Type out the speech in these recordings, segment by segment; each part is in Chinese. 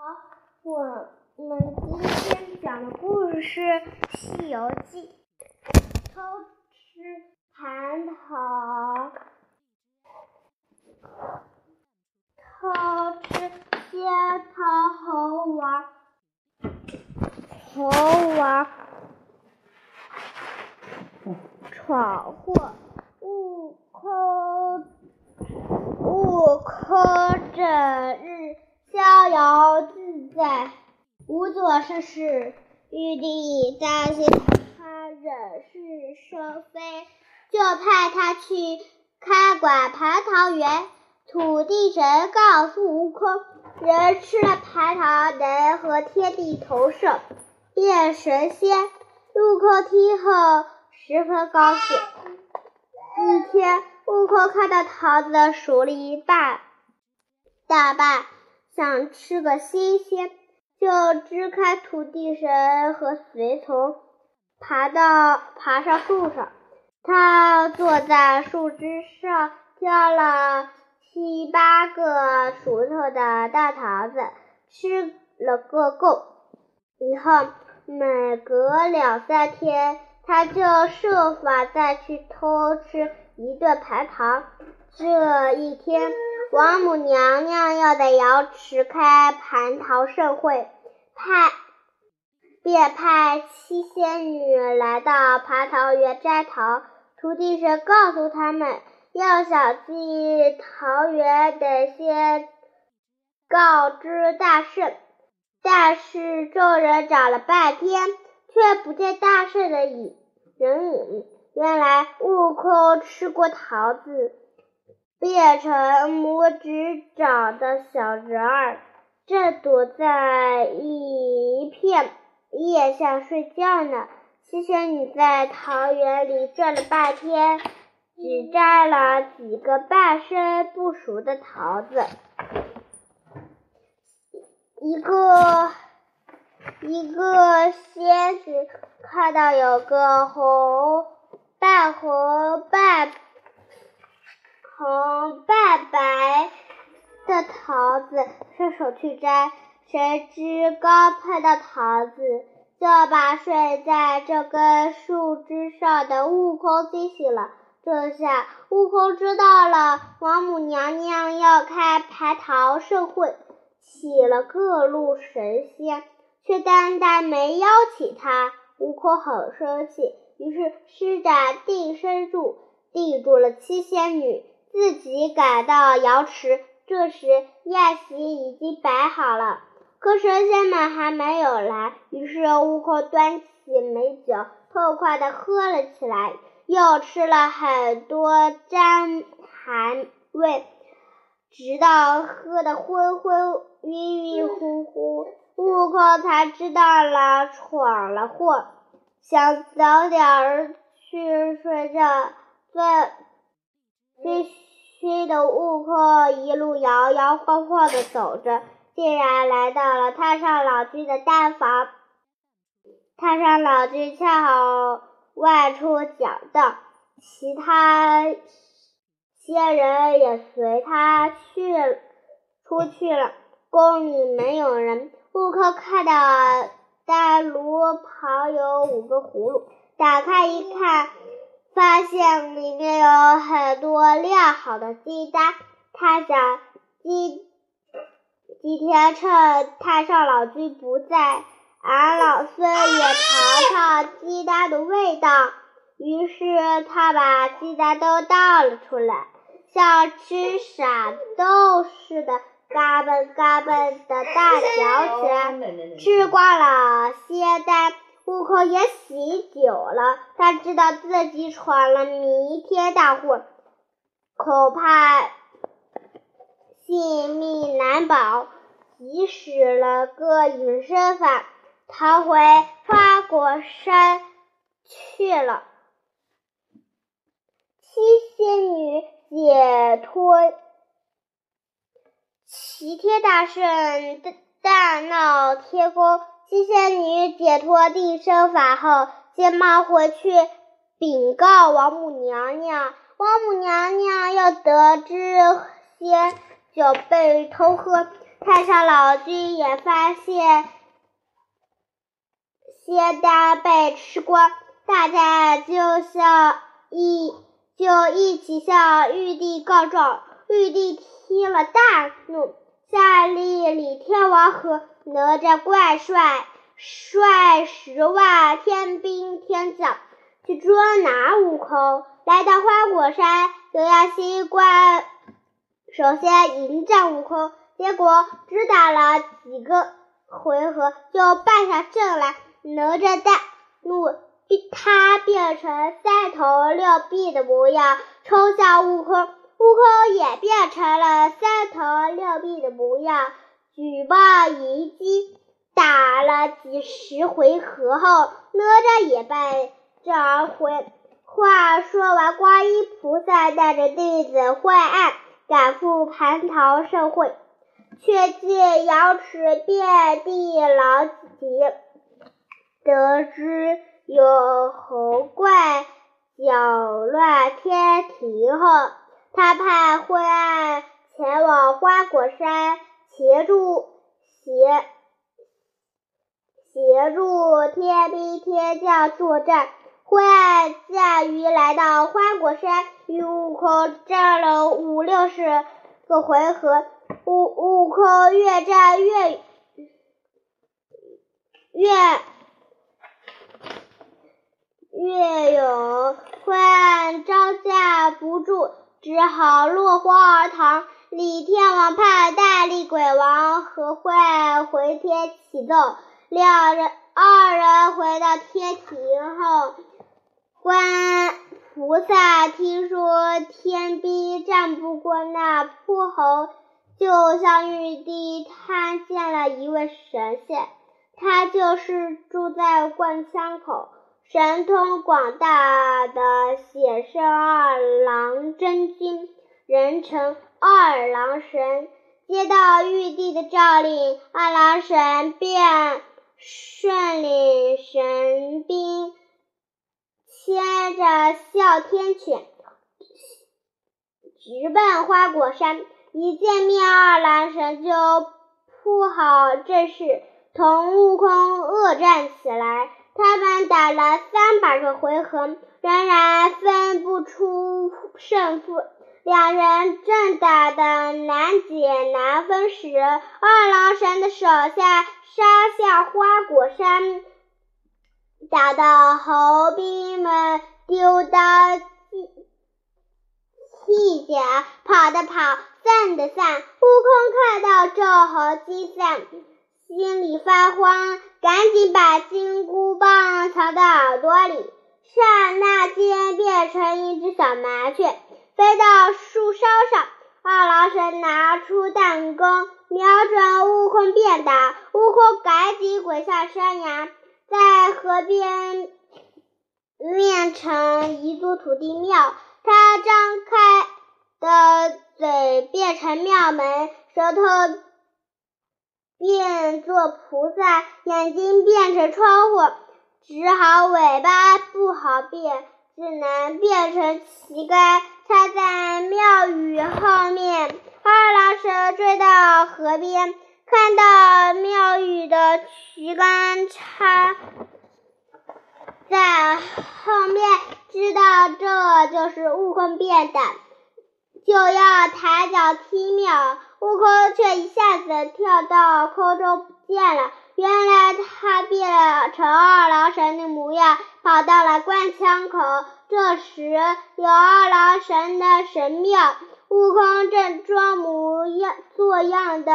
好，我们今天讲的故事是《西游记》。偷吃蟠桃，偷吃仙桃猴王，猴王闯祸，悟空，悟空整日逍遥自在，无所事。玉帝担心他惹是生非，就派他去看管蟠桃园。土地神告诉悟空，人吃了蟠桃能和天地同寿，变神仙。悟空听后十分高兴。一天，悟空看到桃子熟了一半，大半，想吃个新鲜，就支开土地神和随从，爬到爬上树上。他坐在树枝上，挑了七八个熟透的大桃子，吃了个够。以后每隔两三天，他就设法再去偷吃一顿蟠桃。这一天，王母娘娘要在瑶池开蟠桃盛会，派便派七仙女来到蟠桃园摘桃。土地神告诉他们，要想进桃园，得先告知大圣。但是众人找了半天，却不见大圣的影人影。原来悟空吃过桃子，变成拇指长的小人儿，正躲在一片叶下睡觉呢。七仙女在桃园里转了半天，只摘了几个半生不熟的桃子。一个一个仙子看到有个红半红半红半白的桃子，伸手去摘，谁知刚碰到桃子。就把睡在这根树枝上的悟空惊醒了。这下悟空知道了王母娘娘要开蟠桃盛会，请了各路神仙，却单单没邀请他。悟空很生气，于是施展定身术，定住了七仙女，自己赶到瑶池。这时宴席已经摆好了。可神仙们还没有来，于是悟空端起美酒，痛快地喝了起来，又吃了很多沾寒味，直到喝得昏昏晕晕乎乎，悟空才知道了闯了祸，想早点去睡觉。醉醺的悟空一路摇摇晃晃的走着。竟然来到了太上老君的丹房。太上老君恰好外出讲道，其他仙人也随他去出去了。宫里没有人。悟空看到丹炉旁有五个葫芦，打开一看，发现里面有很多晾好的鸡蛋。他想今。今天趁太上老君不在，俺老孙也尝尝鸡蛋的味道。于是他把鸡蛋都倒了出来，像吃傻豆似的，嘎嘣嘎嘣的大嚼起来。吃光了仙丹，悟空也醒酒了。他知道自己闯了弥天大祸，恐怕。性命难保，即使了个隐身法，逃回花果山去了。七仙女解脱，齐天大圣大闹天宫。七仙女解脱定身法后，急忙回去禀告王母娘娘。王母娘娘又得知仙酒被偷喝，太上老君也发现仙丹被吃光，大家就向一就一起向玉帝告状。玉帝听了大怒，下令李天王和哪吒怪帅率十万天兵天将去捉拿悟空。来到花果山，刘亚新关首先迎战悟空，结果只打了几个回合就败下阵来。哪吒大怒，他变成三头六臂的模样，冲向悟空。悟空也变成了三头六臂的模样，举报迎击。打了几十回合后，哪吒也败阵而回。话说完，观音菩萨带着弟子慧岸赶赴蟠桃盛会，却见瑶池遍地狼藉。得知有猴怪搅乱天庭后。他派惠岸前往花果山协助协协助天兵天将作战。惠岸驾鱼来到花果山，与悟空战了五六十个回合，悟悟空越战越越越勇，惠岸招架不住。只好落荒而逃。李天王派大力鬼王和慧回天启奏，两人二人回到天庭后，观菩萨听说天兵战不过那泼猴，就向玉帝他见了一位神仙，他就是住在灌枪口。神通广大的显圣二郎真君，人称二郎神，接到玉帝的诏令，二郎神便率领神兵，牵着哮天犬，直奔花果山。一见面，二郎神就铺好阵势，同悟空恶战起来。他们打了三百个回合，仍然分不出胜负。两人正打得难解难分时，二郎神的手下杀下花果山，打得猴兵们丢刀弃甲，跑的跑，散的散。悟空看到众猴击散。心里发慌，赶紧把金箍棒藏到耳朵里，刹那间变成一只小麻雀，飞到树梢上。二郎神拿出弹弓，瞄准悟空便打。悟空赶紧滚下山崖，在河边练成一座土地庙。他张开的嘴变成庙门，舌头。变作菩萨，眼睛变成窗户，只好尾巴不好变，只能变成旗杆，插在庙宇后面。二郎神追到河边，看到庙宇的旗杆插在后面，知道这就是悟空变的，就要抬脚踢庙。悟空却一下子跳到空中不见了。原来他变成二郎神的模样，跑到了关枪口。这时有二郎神的神庙，悟空正装模样作样的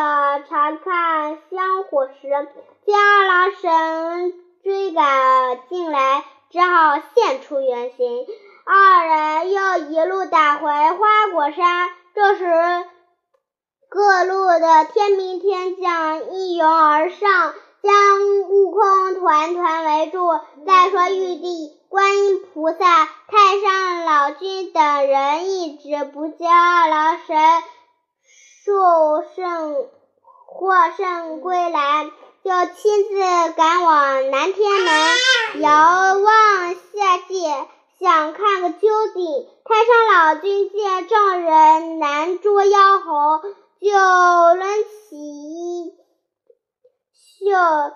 查看香火时，见二郎神追赶进来，只好现出原形。二人又一路打回花果山。这时。各路的天兵天将一拥而上，将悟空团团围住。再说玉帝、观音菩萨、太上老君等人一直不见二郎神受胜获胜归来，就亲自赶往南天门，遥望下界，想看个究竟。太上老君见众人难捉妖猴。就抡起袖，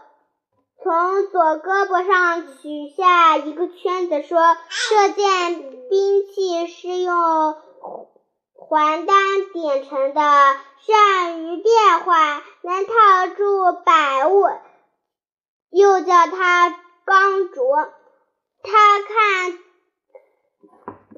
从左胳膊上取下一个圈子，说：“这件兵器是用还丹点成的，善于变化，能套住百物。”又叫他刚着。他看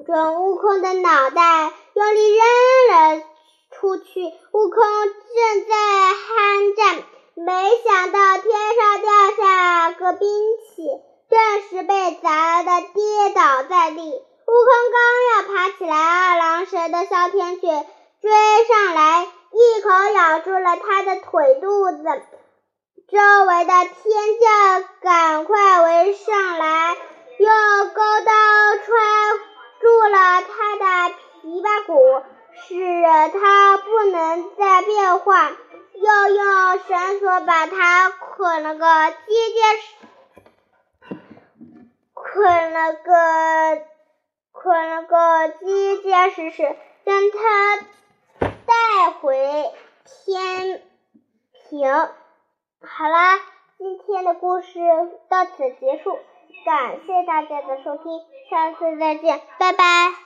准悟空的脑袋，用力扔了出去。悟空正在酣战，没想到天上掉下个兵器，顿时被砸得跌倒在地。悟空刚要爬起来，二郎神的哮天犬追上来，一口咬住了他的腿肚子。周围的天将赶快围上来。用钩刀穿住了他的琵琶骨，使他不能再变化；又用绳索把他捆了个结结实，捆了个捆了个结结实实，将他带回天庭。好啦，今天的故事到此结束。感谢大家的收听，下次再见，拜拜。